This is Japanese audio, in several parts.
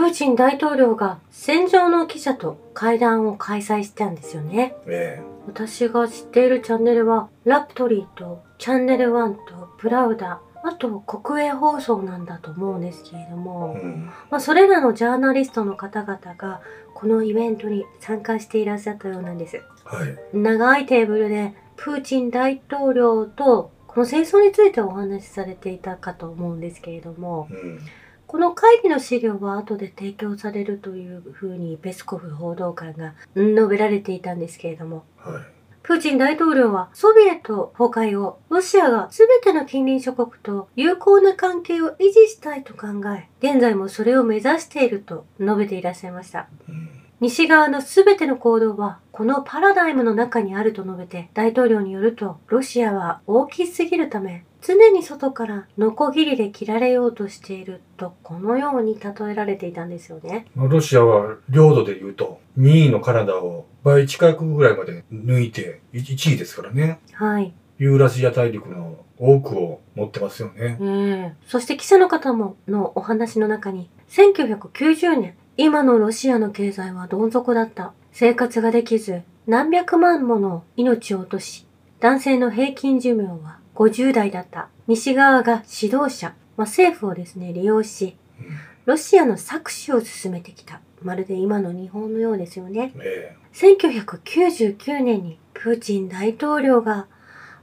プーチン大統領が戦場の記者と会談を開催したんですよね。え私が知っているチャンネルは、ラプトリーとチャンネル1とプラウダ、あと国営放送なんだと思うんですけれどえも、うん。まあ、それらのジャーナリストの方々がこのイベントに参加していらっしゃったようなんです。はい。長いテーブルでプーチン大統領とこの戦争についてお話しされていたかと思うんですけれども、うん。この会議の資料は後で提供されるというふうにペスコフ報道官がうん述べられていたんですけれども、はい。プーチン大統領はソビエト崩壊後、ロシアが全ての近隣諸国と友好な関係を維持したいと考え、現在もそれを目指していると述べていらっしゃいました。うん。西側の全ての行動はこのパラダイムの中にあると述べて大統領によるとロシアは大きすぎるため常に外からノコギリで切られようとしているとこのように例えられていたんですよね。まあ、ロシアは領土で言うと、2位のカナダを倍近くぐらいまで抜いて1位ですからね。はい。ユーラシア大陸の多くを持ってますよね。ええそして記者の方ものお話の中に1990年今のロシアの経済はどん底だった。生活ができず何百万もの命を落とし男性の平均寿命は50代だった。西側が指導者、まあ、政府をですね利用しうん。ロシアの搾取を進めてきた。まるで今の日本のようですよね。え1999年にプーチン大統領が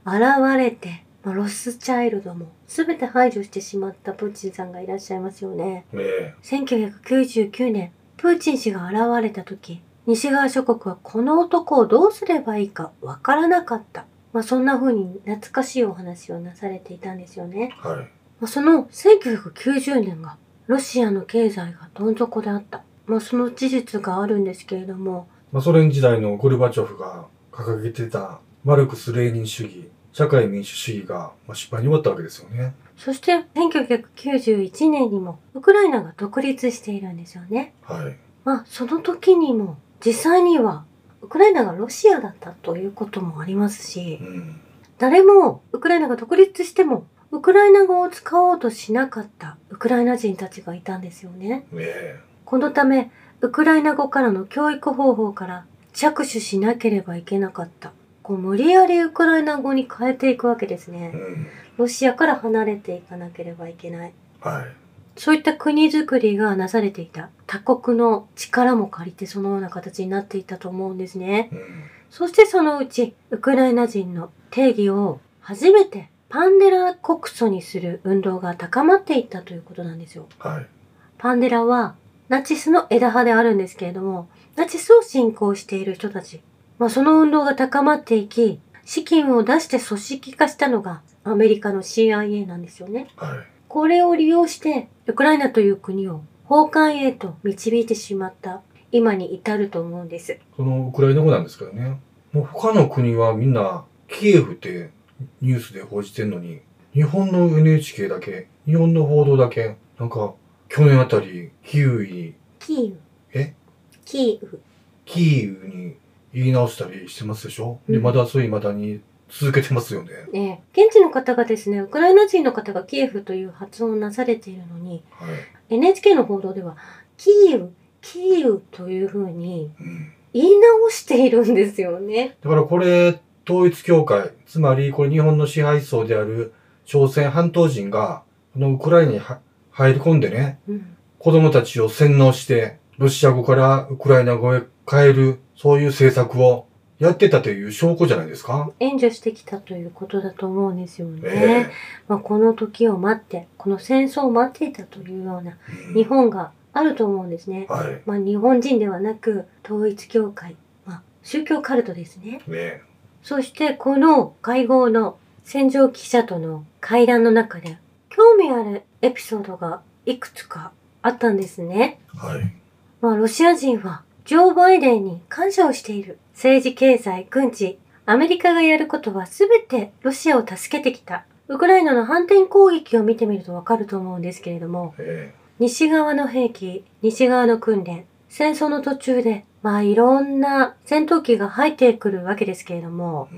現れて、まあロスチャイルドも全て排除してしまったプーチンさんがいらっしゃいますよね。え。え1999年、プーチン氏が現れた時、西側諸国はこの男をどうすればいいかわからなかった。まあそんな風に懐かしいお話をなされていたんですよね。え。はい。まあ、その1990年がロシアの経済がどん底であった。まあその事実があるんですけれども、まあ、ソ連時代のゴルバチョフが掲げてたマルクス・レーニン主義、社会民主主義がまあ失敗に終わったわけですよね。そして1991年にもウクライナが独立しているんですよね。はい。まあその時にも実際にはウクライナがロシアだったということもありますしう、ん。誰もウクライナが独立してもウクライナ語を使おうとしなかったウクライナ人たちがいたんですよね。えこのためウクライナ語からの教育方法から着手しなければいけなかった。こう無理やりウクライナ語に変えていくわけですねえ。。うん。ロシアから離れていかなければいけない。はい。そういった国づくりがなされていた。他国の力も借りてそのような形になっていたと思うんですね。うん。そしてそのうち、ウクライナ人の定義を初めてパンデラ国祖にする運動が高まっていったということなんですよ。はい。パンデラはナチスの枝葉であるんですけれども、ナチスを信仰している人たち。まあ、その運動が高まっていき、資金を出して組織化したのがアメリカの CIA なんですよね。はい。これを利用して、ウクライナという国を崩壊へと導いてしまった今に至ると思うんです。そのウクライナ語なんですけどね。もう他の国はみんなキエフってニュースで報じてんのに、日本の NHK だけ、日本の報道だけ、なんか去年あたりキーウに、キーウ。え？キーウ。キーウに言い直したりしてますでしょ、で、うんまだそういう未だに続けてますよね。ねえ現地の方がですね、ウクライナ人の方がキエフという発音をなされているのに、はい。NHK の報道では、キーウ、キーウというふうにうん。言い直しているんですよね。だからこれ、統一教会、つまりこれ日本の支配層である朝鮮半島人が、このウクライナには入り込んでね、うん。子供たちを洗脳して、ロシア語からウクライナ語へ変える、そういう政策をやってたという証拠じゃないですか？援助してきたということだと思うんですよね。えまあ、この時を待って、この戦争を待っていたというようなえ日本があると思うんですね。はい。まあ、日本人ではなく、統一教会、まあ、宗教カルトですね。ねそして、この会合の戦場記者との会談の中で、興味あるエピソードがいくつかあったんですね。はい。まあ、ロシア人は、ジョー・バイデンに感謝をしている。政治、経済、軍事、アメリカがやることは全てロシアを助けてきた。ウクライナの反転攻撃を見てみるとわかると思うんですけれども、え西側の兵器、西側の訓練、戦争の途中で、まあいろんな戦闘機が入ってくるわけですけれども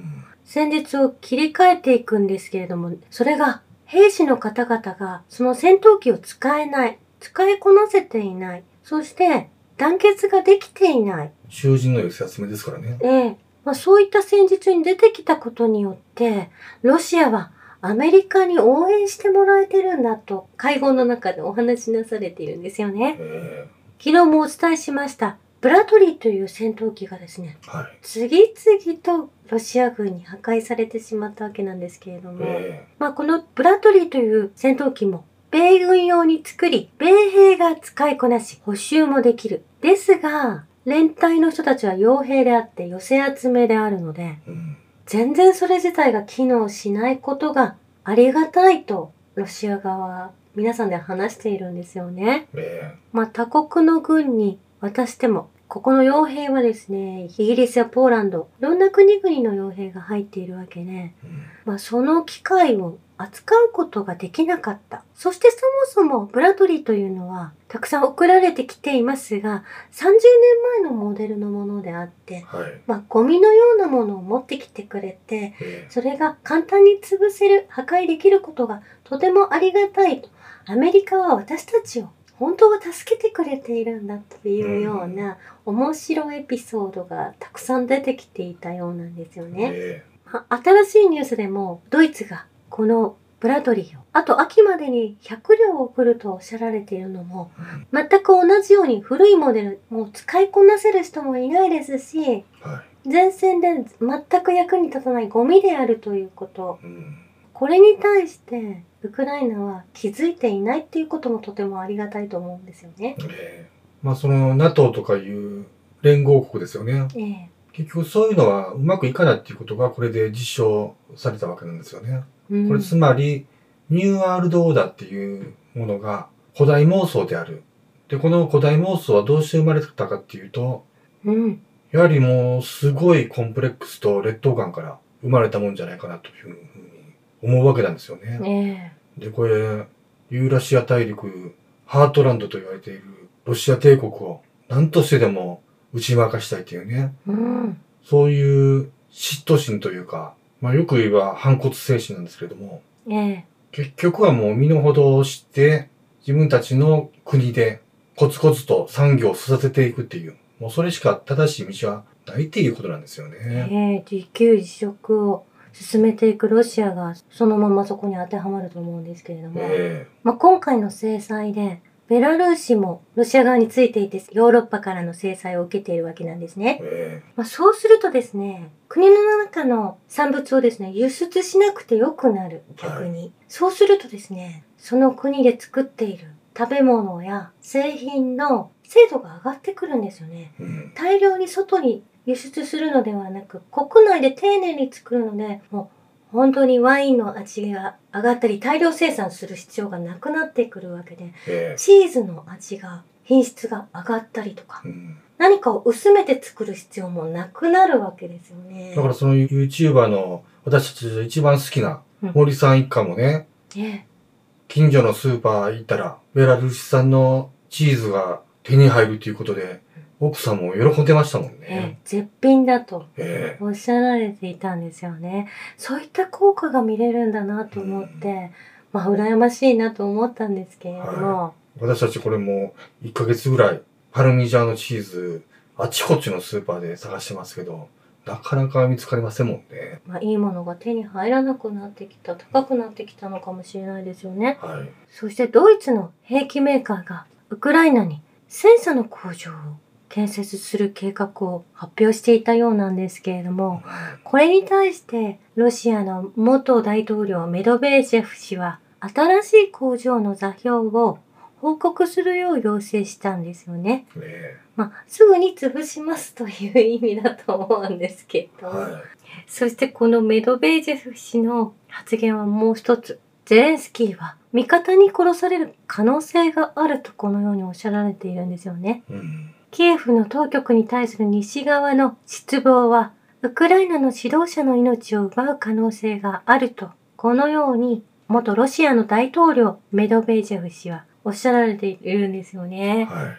戦術を切り替えていくんですけれども、それが兵士の方々がその戦闘機を使えない、使いこなせていない、そして団結ができていない。囚人の寄せ集めですからね。ええまあ、そういった戦術に出てきたことによって、ロシアはアメリカに応援してもらえてるんだと会合の中でお話しなされているんですよね。え昨日もお伝えしました。ブラトリーという戦闘機がですね、えはい。次々とロシア軍に破壊されてしまったわけなんですけれども、えまあこのブラトリーという戦闘機も米軍用に作り、米兵が使いこなし、補修もできる。ですが、連隊の人たちは傭兵であって寄せ集めであるので。全然それ自体が機能しないことがありがたいと、ロシア側は皆さんで話しているんですよね。えまあ他国の軍に渡しても、ここの傭兵はですね、イギリスやポーランド、いろんな国々の傭兵が入っているわけで、えうん。まあその機会を扱うことができなかった。そしてそもそもブラトリーというのはたくさん送られてきていますが、30年前のモデルのものであって、はい。まあゴミのようなものを持ってきてくれて、えそれが簡単に潰せる、破壊できることがとてもありがたいと。アメリカは私たちを本当は助けてくれているんだというような面白いエピソードがたくさん出てきていたようなんですよえね。新しいニュースでもドイツがこのブラドリーをあと秋までに100両送るとおっしゃられているのもうん全く同じように古いモデルもう使いこなせる人もいないですしはい。前線で全く役に立たないゴミであるということうん。これに対してウクライナは気づいていないっていうこともとてもありがたいと思うんですよね。ええまあその NATO とかいう連合国ですよね。ええ結局そういうのはうまくいかないっていうことがこれで実証されたわけなんですよね。うん。これつまり、ニューワールドオーダーっていうものが古代妄想である。で、この古代妄想はどうして生まれたかっていうと、うん。やはりもうすごいコンプレックスと劣等感から生まれたもんじゃないかなというふうに思うわけなんですよね。ええ。で、これ、ユーラシア大陸、ハートランドと言われているロシア帝国を何としてでも打ち負かしたいというね、うん。そういう嫉妬心というか、まあよく言えば反骨精神なんですけれども、ええ。結局はもう身の程を知って、自分たちの国でコツコツと産業を育てていくっていう、もうそれしか正しい道はないっていうことなんですよね。ええ自給自足を進めていくロシアがそのままそこに当てはまると思うんですけれども、えまあ、今回の制裁でベラルーシもロシア側についていてヨーロッパからの制裁を受けているわけなんですねえ。えまあ、そうするとですね、国の中の産物をですね、輸出しなくてよくなる、逆に。そうするとですね、その国で作っている食べ物や製品の精度が上がってくるんですよね。えうん。大量に外に輸出するのではなく、国内で丁寧に作るので、もう本当にワインの味が上がったり、大量生産する必要がなくなってくるわけで、ええ。チーズの味が、品質が上がったりとか、うん。何かを薄めて作る必要もなくなるわけですよね。だからその YouTuber の私たちが一番好きな森さん一家もね、え。近所のスーパー行ったら、ベラルーシ産のチーズが手に入るということで、奥さんも喜んでましたもんええね。え絶品だとえおっしゃられていたんですよね。そういった効果が見れるんだなと思って、まあ羨ましいなと思ったんですけれども、え私たちこれもう1ヶ月ぐらい、パルミジャーノチーズ、あちこちのスーパーで探してますけど、なかなか見つかりませんもんね。まあいいものが手に入らなくなってきた、高くなってきたのかもしれないですよね。はい。そしてドイツの兵器メーカーがウクライナに戦車の工場を建設する計画を発表していたようなんですけれども、これに対してロシアの元大統領メドベージェフ氏は新しい工場の座標を報告するよう要請したんですよね。ねえまあ、すぐに潰しますという意味だと思うんですけど、はそしてこのメドベージェフ氏の発言はもう一つ。ゼレンスキーは味方に殺される可能性があるとこのようにおっしゃられているんですよね。い。うん。キエフの当局に対する西側の失望は、ウクライナの指導者の命を奪う可能性があると、このように元ロシアの大統領メドベージェフ氏はおっしゃられているんですよね。はい。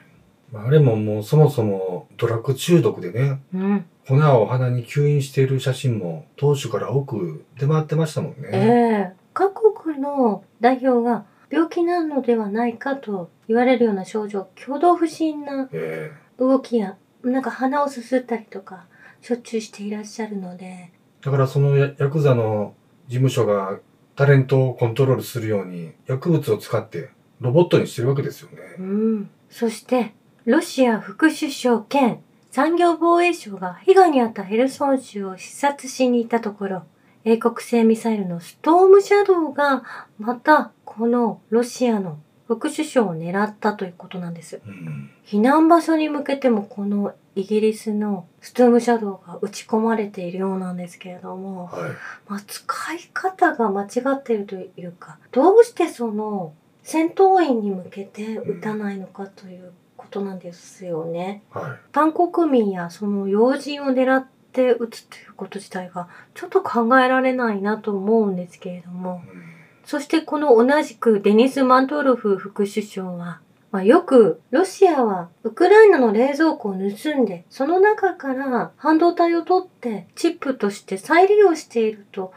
まあ、あれももうそもそもドラッグ中毒でね、うん。粉を鼻に吸引している写真も当初から多く出回ってましたもんえね。え各国の代表が病気なのではないかと言われるような症状、挙動不審なえ動きや、なんか鼻をすすったりとか、しょっちゅうしていらっしゃるので、えだからそのヤヤクザの事務所がタレントをコントロールするように薬物を使ってロボットにしてるわけですよね。うん。そして、ロシア副首相兼産業防衛省が被害に遭ったヘルソン州を視察しに行ったところ、英国製ミサイルのストームシャドウがまたこのロシアの副首相を狙ったということなんです。うん。避難場所に向けてもこのイギリスのストームシャドウが打ち込まれているようなんですけれども、はい。まあ、使い方が間違っているというか、どうしてその戦闘員に向けて撃たないのかということなんですよね。は韓国民やその要人を狙って撃つということ自体がちょっと考えられないなと思うんですけれどもい。、うんそしてこの同じくデニス・マントロフ副首相は、まあ、よくロシアはウクライナの冷蔵庫を盗んで、その中から半導体を取ってチップとして再利用していると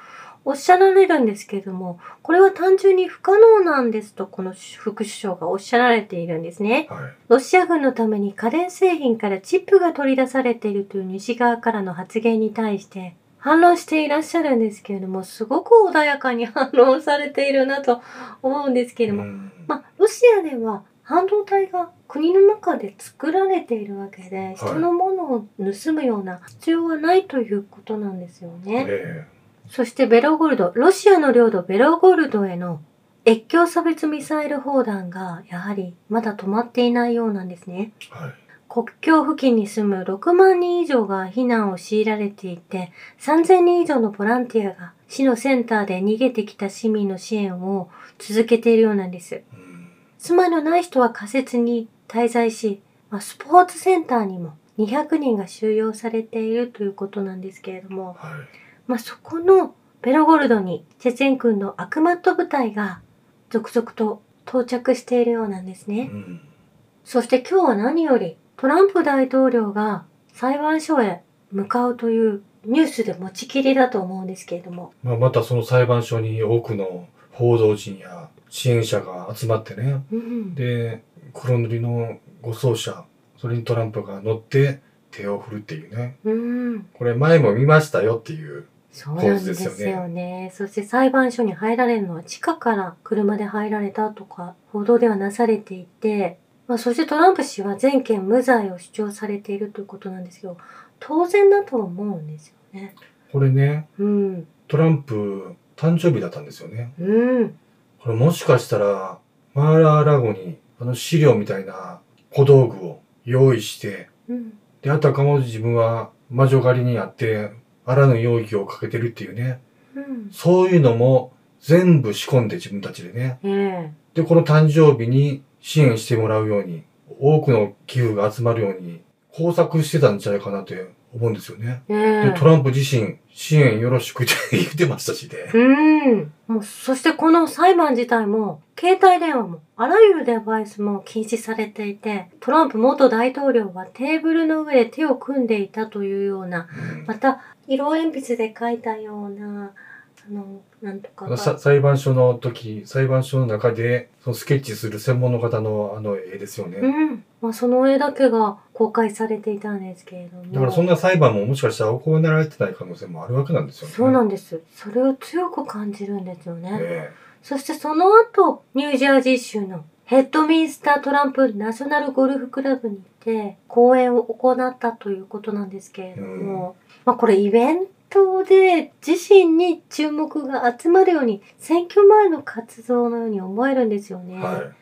おっしゃられるんですけれども、これは単純に不可能なんですとこの副首相がおっしゃられているんですね。はい。ロシア軍のために家電製品からチップが取り出されているという西側からの発言に対して反論していらっしゃるんですけれども、すごく穏やかに反論されているなと思うんですけれども、うんまあ、ロシアでは半導体が国の中で作られているわけで、人のものを盗むような必要はないということなんですよね。えそしてベロゴルド、ロシアの領土ベロゴルドへの越境差別ミサイル砲弾がやはりまだ止まっていないようなんですね。えはい。国境付近に住む6万人以上が避難を強いられていて、3000人以上のボランティアが市のセンターで逃げてきた市民の支援を続けているようなんです。うん住まいのない人は仮設に滞在し、まあ、スポーツセンターにも200人が収容されているということなんですけれども、はい。まあ、そこのベロゴルドにチェチェン軍のアクマット部隊が続々と到着しているようなんですね。うんそして今日は何よりトランプ大統領が裁判所へ向かうというニュースで持ちきりだと思うんですけれども。まあ、またその裁判所に多くの報道陣や支援者が集まってね。うん、で、黒塗りの護送車、それにトランプが乗って手を振るっていうね。うん、これ前も見ましたよっていう。そうなんですよね。そして裁判所に入られるのは地下から車で入られたとか報道ではなされていて、まあ、そしてトランプ氏は全件無罪を主張されているということなんですけど、当然だと思うんですよね。これね、うん、トランプ誕生日だったんですよね。うん、これもしかしたら、マーラーラゴにあの資料みたいな小道具を用意して、うん、で、あたかも自分は魔女狩りにあって、あらぬ容疑をかけてるっていうね。うん、そういうのも全部仕込んで自分たちでね。えで、この誕生日に支援してもらうように、多くの寄付が集まるように、工作してたんじゃないかなって思うんですよね。トランプ自身、支援よろしくって言ってましたしね。うん。もう、そしてこの裁判自体も、携帯電話も、あらゆるデバイスも禁止されていて、トランプ元大統領はテーブルの上で手を組んでいたというような、うんまた、色鉛筆で描いたような、あの、なんとか。裁判所の時、裁判所の中で、そのスケッチする専門の方のあの絵ですよね。うん。まあ、その絵だけが公開されていたんですけれども。だからそんな裁判ももしかしたら行われてない可能性もあるわけなんですよね。そうなんです。それを強く感じるんですよね。えそしてその後、ニュージャージー州のヘッドミンスタートランプナショナルゴルフクラブにて講演を行ったということなんですけれども、まあこれイベントで自身に注目が集まるように選挙前の活動のように思えるんですよね。えはい。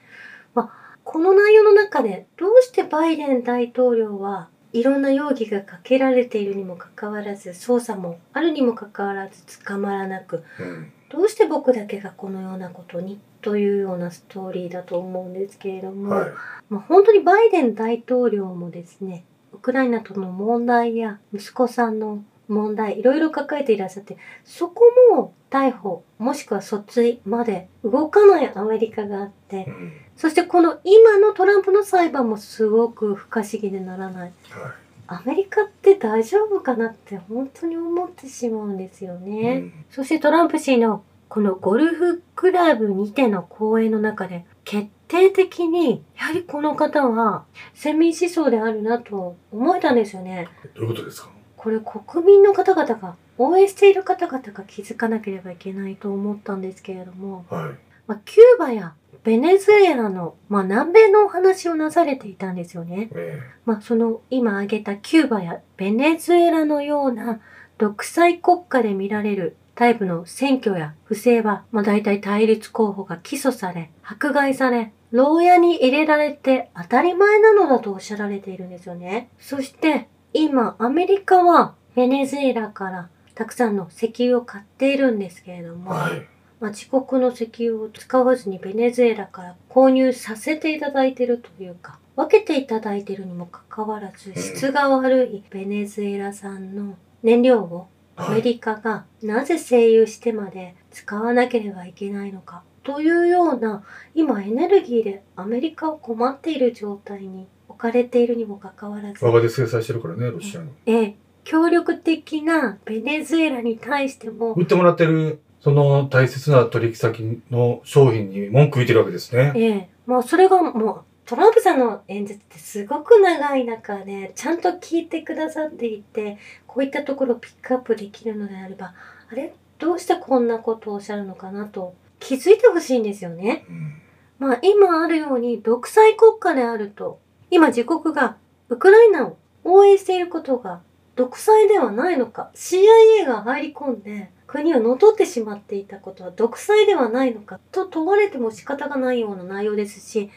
この内容の中でどうしてバイデン大統領はいろんな容疑がかけられているにもかかわらず捜査もあるにもかかわらず捕まらなくうん。どうして僕だけがこのようなことにというようなストーリーだと思うんですけれども、はい。まあ、本当にバイデン大統領もですねウクライナとの問題や息子さんの問題いろいろ抱えていらっしゃってそこも逮捕もしくは訴追まで動かないアメリカがあってうん。そしてこの今のトランプの裁判もすごく不可思議でならないはアメリカって大丈夫かなって本当に思ってしまうんですよい。ね。うんそしてトランプ氏のこのゴルフクラブにての講演の中で決定的に、やはりこの方は先民思想であるなと思えたんですよね。どういうことですか？これ国民の方々が、応援している方々が気づかなければいけないと思ったんですけれども、はい。まあ、キューバやベネズエラの、まあ、南米のお話をなされていたんですよね。えまあ、その今挙げたキューバやベネズエラのような独裁国家で見られるタイプの選挙や不正は、まあ、大体対立候補が起訴され、迫害され、牢屋に入れられて当たり前なのだとおっしゃられているんですよね。そして今アメリカはベネズエラからたくさんの石油を買っているんですけれどえも、はい。まあ、自国の石油を使わずにベネズエラから購入させていただいているというか、分けていただいているにもかかわらず、質が悪いベネズエラ産の燃料をアメリカがなぜ製油してまで使わなければいけないのかというような、今エネルギーでアメリカを困っている状態に置かれているにもかかわらず、我がで制裁してるからね、ロシアに。ええ、協力的なベネズエラに対しても、売ってもらってる、その大切な取引先の商品に文句言ってるわけですね。ええ、もうそれがもう、トランプさんの演説ってすごく長い中で、ちゃんと聞いてくださっていて、こういったところをピックアップできるのであれば、あれ？どうしてこんなことをおっしゃるのかなと気づいてほしいんですよね。うん。まあ今あるように独裁国家であると、今自国がウクライナを応援していることが独裁ではないのか、CIA が入り込んで国を乗っ取ってしまっていたことは独裁ではないのかと問われても仕方がないような内容ですし、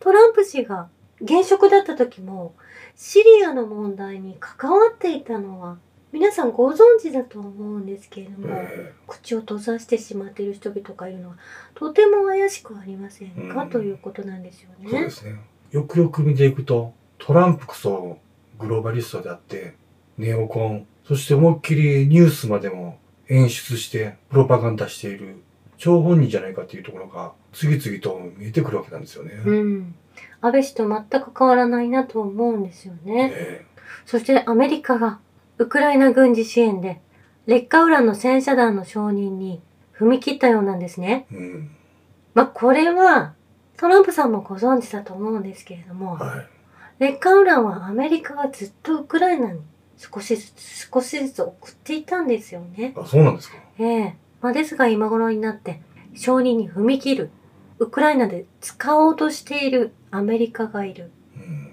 トランプ氏が現職だった時もシリアの問題に関わっていたのは皆さんご存知だと思うんですけれども、え口を閉ざしてしまっている人々がいるのはとても怪しくありませんか、うんということなんですよえそうねで。すね。よくよく見ていくと、トランプこそグローバリストであって、ネオコン、そして思いっきりニュースまでも演出してプロパガンダしている張本人じゃないかっていうところが次々と見えてくるわけなんですよね。うん。安倍氏と全く変わらないなと思うんですよね。えそしてアメリカがウクライナ軍事支援で劣化ウランの戦車弾の承認に踏み切ったようなんですね。えうん。まあこれはトランプさんもご存知だと思うんですけれども、はい。劣化ウランはアメリカがずっとウクライナに少しずつ少しずつ送っていたんですよね。あ、そうなんですか。ええまあですが今頃になって承認に踏み切る。ウクライナで使おうとしているアメリカがいる。うん。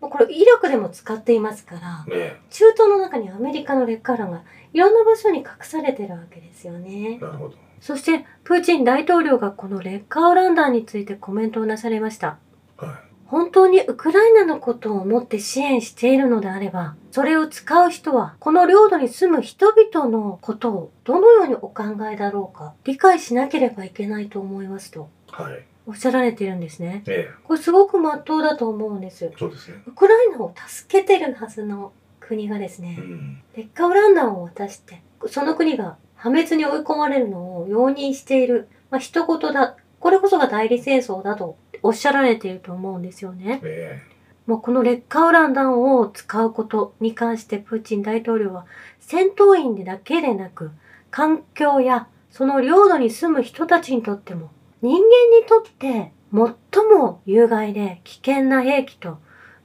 もうこれイラクでも使っていますから、え中東の中にアメリカの劣化ウランがいろんな場所に隠されてるわけですよねえ。なるほど。そしてプーチン大統領がこの劣化ウラン弾についてコメントをなされました。は本当にウクライナのことを思って支援しているのであれば、それを使う人は、この領土に住む人々のことをどのようにお考えだろうか、理解しなければいけないと思いますと、い。はい。おっしゃられているんですね。えこれすごく真っ当だと思うんですえ。そうですね。ウクライナを助けてるはずの国がですうね、ん。劣化ウラン弾を渡して、その国が破滅に追い込まれるのを容認している、まあ、一言だ。これこそが代理戦争だとおっしゃられていると思うんですよね。えもうこの劣化ウラン弾を使うことに関してプーチン大統領は戦闘員でだけでなく環境やその領土に住む人たちにとっても人間にとって最も有害で危険な兵器と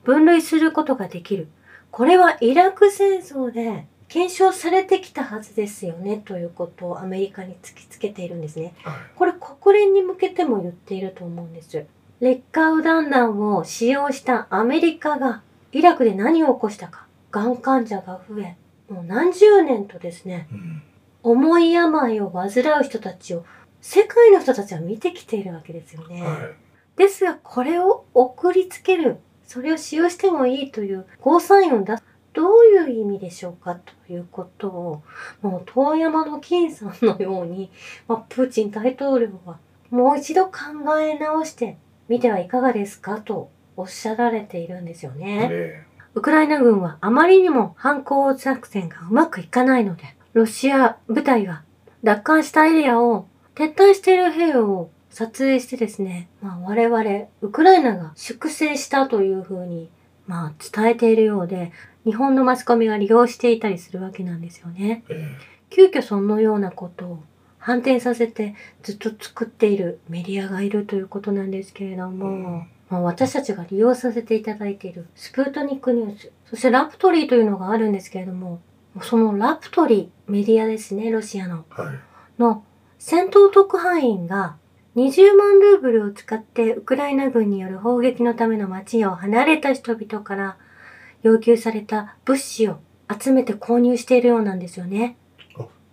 分類することができる。これはイラク戦争で検証されてきたはずですよねということをアメリカに突きつけているんですね。これ国連に向けても言っていると思うんです。劣化ウラン弾を使用したアメリカがイラクで何を起こしたか。がん患者が増え、もう何十年とですね、うん。重い病を患う人たちを世界の人たちは見てきているわけですよね。はい。ですが、これを送りつける、それを使用してもいいというゴーサインを出す。どういう意味でしょうかということを、もう遠山の金さんのように、まあ、プーチン大統領はもう一度考え直してみてはいかがですかとおっしゃられているんですよね。えウクライナ軍はあまりにも反攻作戦がうまくいかないので、ロシア部隊が奪還したエリアを撤退している兵を撮影してですね、まあ、我々、ウクライナが粛清したというふうに、まあ、伝えているようで、日本のマスコミが利用していたりするわけなんですよね。え。え急遽そのようなことを反転させてずっと作っているメディアがいるということなんですけれども、うんまあ、私たちが利用させていただいているスプートニックニュース、そしてラプトリーというのがあるんですけれども、そのラプトリー、メディアですね、ロシアの、はい。の戦闘特派員が20万ルーブルを使ってウクライナ軍による砲撃のための街を離れた人々から要求された物資を集めて購入しているようなんですよね。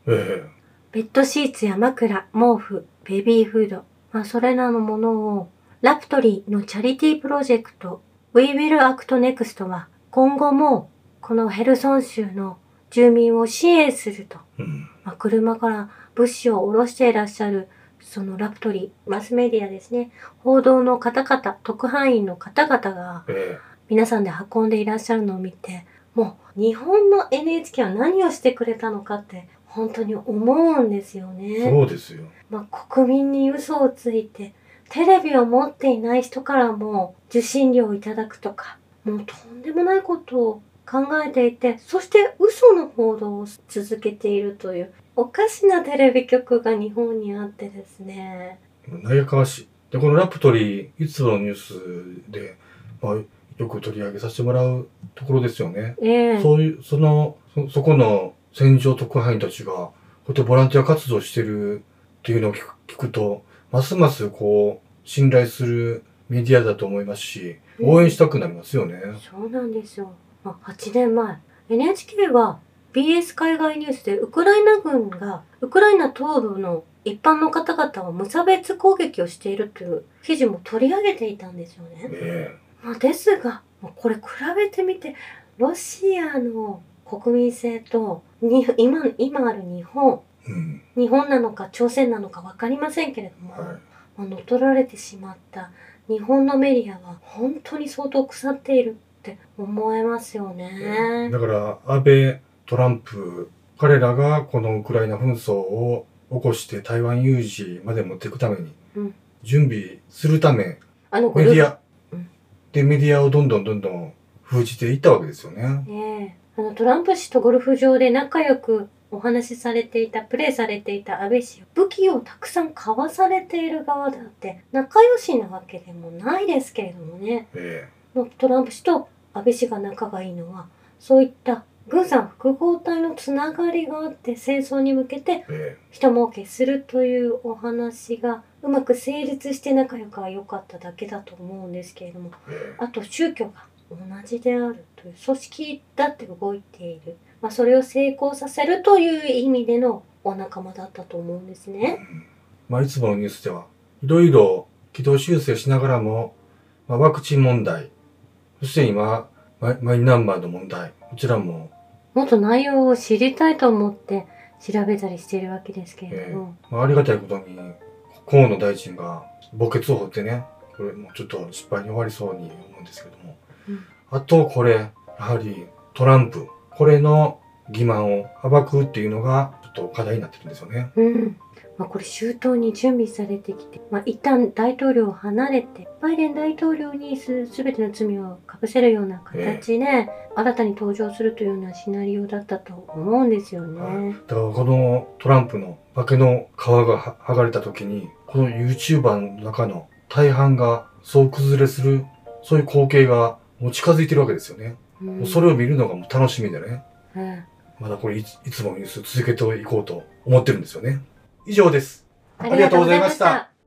えベッドシーツや枕、毛布、ベビーフード、まあ、それらのものを、ラプトリーのチャリティープロジェクト、We Will Act Next は、今後も、このヘルソン州の住民を支援すると、えうん。まあ、車から物資を下ろしていらっしゃる、そのラプトリー、マスメディアですね、報道の方々、特派員の方々が、え皆さんで運んでいらっしゃるのを見て、もう日本の NHK は何をしてくれたのかって本当に思うんですよえね。そうですよ。まあ、国民に嘘をついて、テレビを持っていない人からも受信料をいただくとか、もうとんでもないことを考えていて、そして嘘の報道を続けているという、おかしなテレビ局が日本にあってですね。なやかわしい。で、このラプトリー、いつものニュースで、まあ、よく取り上げさせてもらうところですよね。ええそういう、その、そ、そこの戦場特派員たちが、こうやってボランティア活動してるっていうのを聞く聞くと、ますますこう、信頼するメディアだと思いますし、応援したくなりますよね。そうなんですよ。まあ、8年前、NHK は BS 海外ニュースでウクライナ軍がウクライナ東部の一般の方々を無差別攻撃をしているという記事も取り上げていたんですよね。えまあ、ですが、まあこれ比べてみて、ロシアの国民性とに今今ある日本、えうん。日本なのか朝鮮なのか分かりませんけれども、はい。まあ、乗っ取られてしまった日本のメディアは本当に相当腐っているって思えますよね。だから、安倍、トランプ、彼らがこのウクライナ紛争を起こして台湾有事まで持っていくためにうん、準備するため、あのア、メディアうん、でメディアをどんどんどんどん封じていったわけですよね。ええあのトランプ氏とゴルフ場で仲良くお話しされていた、プレーされていた安倍氏、武器をたくさん買わされている側だって仲良しなわけでもないですけれどもね。えのトランプ氏と安倍氏が仲がいいのは、そういった軍産複合体のつながりがあって戦争に向けてええ人儲けするというお話がうまく成立して仲良くは良かっただけだと思うんですけれども、えあと宗教が同じであるという組織だって動いている。まあそれを成功させるという意味でのお仲間だったと思うんですえね。うんまあ、いつものニュースでは、いろいろ軌道修正しながらも、まあ、ワクチン問題、そして今、マイマイナンバーの問題、こちらも、もっと内容を知りたいと思って調べたりしているわけですけれども。まあ、ありがたいことに、河野大臣が墓穴を掘ってね、これもうちょっと失敗に終わりそうに思うんですけども。うんあと、これ、やはりトランプ、これの欺瞞を暴くっていうのが、ちょっと課題になってるんですよね。うん。まあ、これ周到に準備されてきて、まあ、一旦大統領を離れて、バイデン大統領にすべての罪をかぶせるような形で、新たに登場するというようなシナリオだったと思うんですよね。だからこのトランプの化けの皮がは剥がれた時に、この YouTuber の中の大半がそう崩れする、そういう光景がもう近づいてるわけですよね。うんそれを見るのがもう楽しみでね。うんまだこれいつものニュース続けていこうと思ってるんですよね。以上です。ありがとうございました。